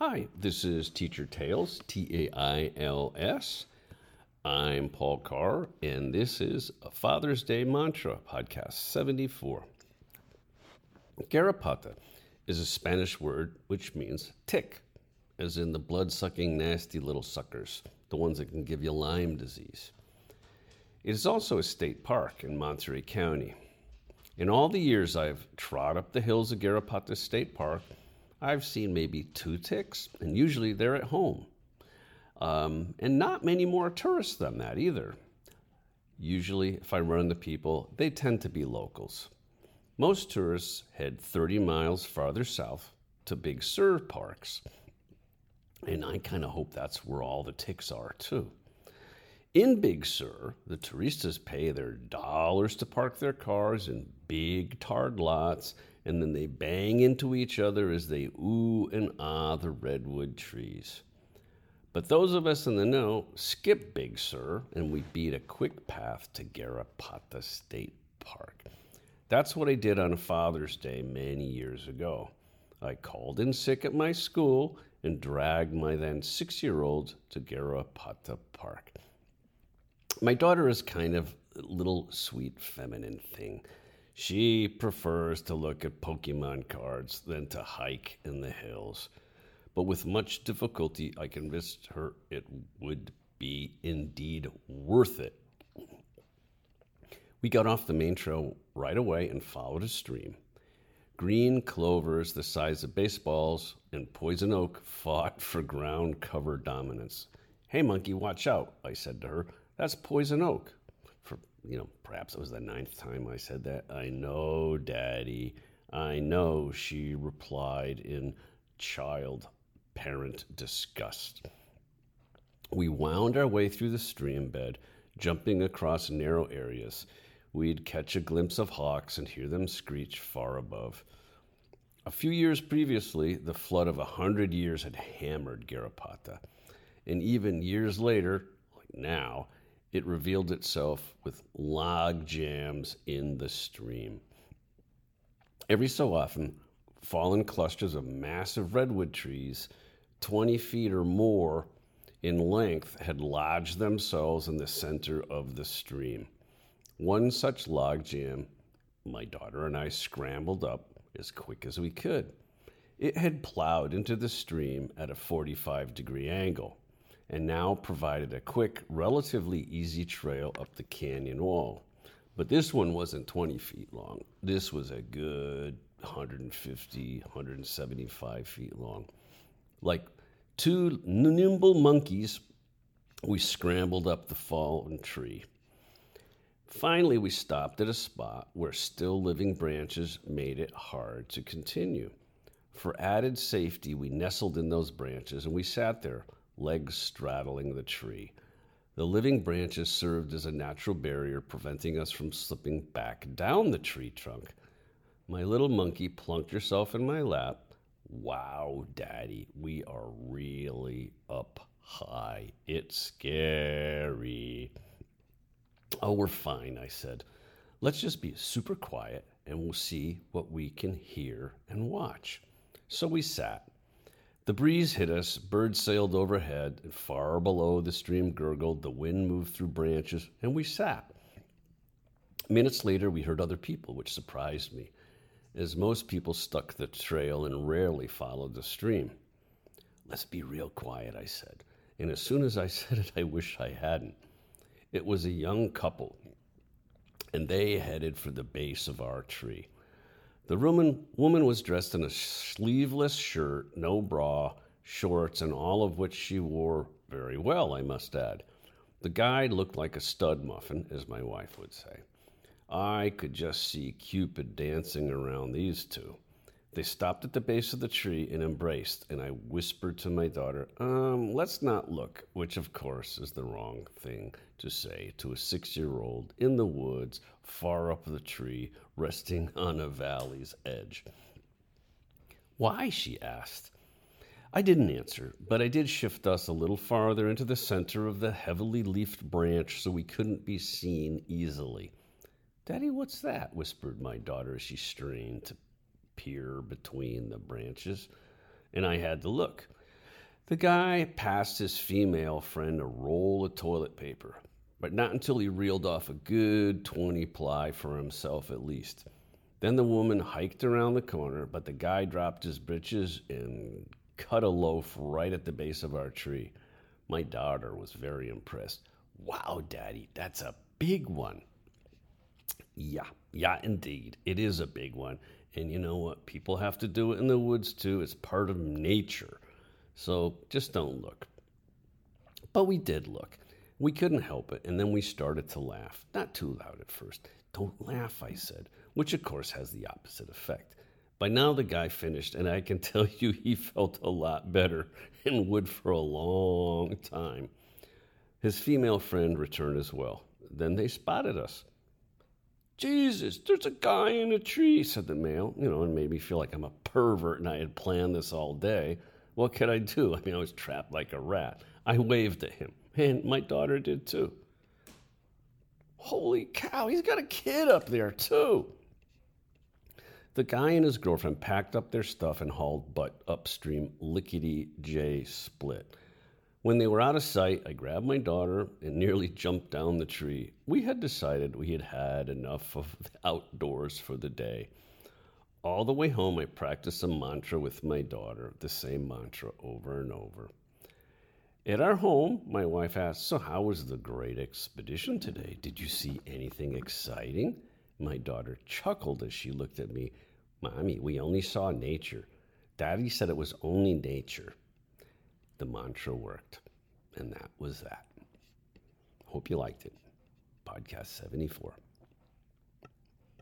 Hi, this is Teacher Tails, T A I L S. I'm Paul Carr, and this is a Father's Day Mantra, podcast 74. Garrapata is a Spanish word which means tick, as in the blood sucking, nasty little suckers, the ones that can give you Lyme disease. It is also a state park in Monterey County. In all the years I've trod up the hills of Garrapata State Park, I've seen maybe two ticks, and usually they're at home. Um, and not many more tourists than that either. Usually, if I run into people, they tend to be locals. Most tourists head 30 miles farther south to Big Sur parks. And I kind of hope that's where all the ticks are, too. In Big Sur, the touristas pay their dollars to park their cars in big tarred lots, and then they bang into each other as they ooh and ah the redwood trees. But those of us in the know skip Big Sur and we beat a quick path to Garrapata State Park. That's what I did on Father's Day many years ago. I called in sick at my school and dragged my then six year old to Garrapata Park. My daughter is kind of a little sweet feminine thing. She prefers to look at Pokemon cards than to hike in the hills. But with much difficulty, I convinced her it would be indeed worth it. We got off the main trail right away and followed a stream. Green clovers the size of baseballs and poison oak fought for ground cover dominance. Hey, monkey, watch out, I said to her. That's poison oak. You know, perhaps it was the ninth time I said that. I know, Daddy. I know, she replied in child parent disgust. We wound our way through the stream bed, jumping across narrow areas. We'd catch a glimpse of hawks and hear them screech far above. A few years previously, the flood of a hundred years had hammered Garrapata. And even years later, like now, it revealed itself with log jams in the stream. Every so often, fallen clusters of massive redwood trees, 20 feet or more in length, had lodged themselves in the center of the stream. One such log jam, my daughter and I scrambled up as quick as we could. It had plowed into the stream at a 45 degree angle and now provided a quick, relatively easy trail up the canyon wall. But this one wasn't 20 feet long. This was a good 150, 175 feet long. Like two nimble monkeys, we scrambled up the fallen tree. Finally, we stopped at a spot where still living branches made it hard to continue. For added safety, we nestled in those branches and we sat there legs straddling the tree. The living branches served as a natural barrier, preventing us from slipping back down the tree trunk. My little monkey plunked herself in my lap. Wow, Daddy, we are really up high. It's scary. Oh, we're fine, I said. Let's just be super quiet and we'll see what we can hear and watch. So we sat. The breeze hit us, birds sailed overhead, and far below the stream gurgled, the wind moved through branches, and we sat. Minutes later, we heard other people, which surprised me, as most people stuck the trail and rarely followed the stream. Let's be real quiet, I said. And as soon as I said it, I wish I hadn't. It was a young couple, and they headed for the base of our tree. The woman, woman was dressed in a sleeveless shirt, no bra, shorts, and all of which she wore very well, I must add. The guide looked like a stud muffin, as my wife would say. I could just see Cupid dancing around these two. They stopped at the base of the tree and embraced, and I whispered to my daughter, um, let's not look, which of course is the wrong thing to say to a six year old in the woods, far up the tree, resting on a valley's edge. Why? she asked. I didn't answer, but I did shift us a little farther into the center of the heavily leafed branch so we couldn't be seen easily. Daddy, what's that? whispered my daughter as she strained to peer between the branches, and I had to look. The guy passed his female friend a roll of toilet paper, but not until he reeled off a good 20 ply for himself at least. Then the woman hiked around the corner, but the guy dropped his britches and cut a loaf right at the base of our tree. My daughter was very impressed. Wow, Daddy, that's a big one. Yeah, yeah, indeed. It is a big one. And you know what? People have to do it in the woods too. It's part of nature. So just don't look. But we did look. We couldn't help it. And then we started to laugh. Not too loud at first. Don't laugh, I said, which of course has the opposite effect. By now, the guy finished, and I can tell you he felt a lot better and would for a long time. His female friend returned as well. Then they spotted us. Jesus, there's a guy in a tree, said the male, you know, and made me feel like I'm a pervert and I had planned this all day. What could I do? I mean, I was trapped like a rat. I waved at him, and my daughter did too. Holy cow, he's got a kid up there too. The guy and his girlfriend packed up their stuff and hauled butt upstream lickety J split. When they were out of sight, I grabbed my daughter and nearly jumped down the tree. We had decided we had had enough of the outdoors for the day. All the way home, I practiced a mantra with my daughter, the same mantra over and over. At our home, my wife asked, So, how was the great expedition today? Did you see anything exciting? My daughter chuckled as she looked at me. Mommy, we only saw nature. Daddy said it was only nature the mantra worked. And that was that. Hope you liked it. Podcast 74.